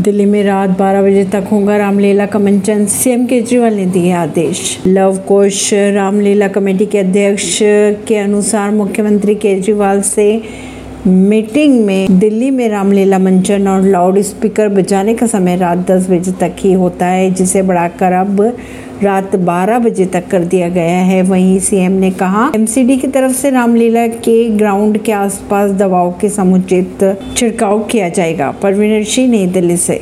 दिल्ली में रात 12 बजे तक होगा रामलीला का मंचन सीएम केजरीवाल ने दिए आदेश। लव कोश रामलीला कमेटी के अध्यक्ष के अनुसार मुख्यमंत्री केजरीवाल से मीटिंग में दिल्ली में रामलीला मंचन और लाउड स्पीकर बजाने का समय रात 10 बजे तक ही होता है, जिसे बढ़ाकर अब रात 12 बजे तक कर दिया गया है। वहीं सीएम ने कहा, एमसीडी की तरफ़ से रामलीला के ग्राउंड के आसपास दवाओं के समुचित छिड़काव किया जाएगा। परवीन सिंह नई दिल्ली से।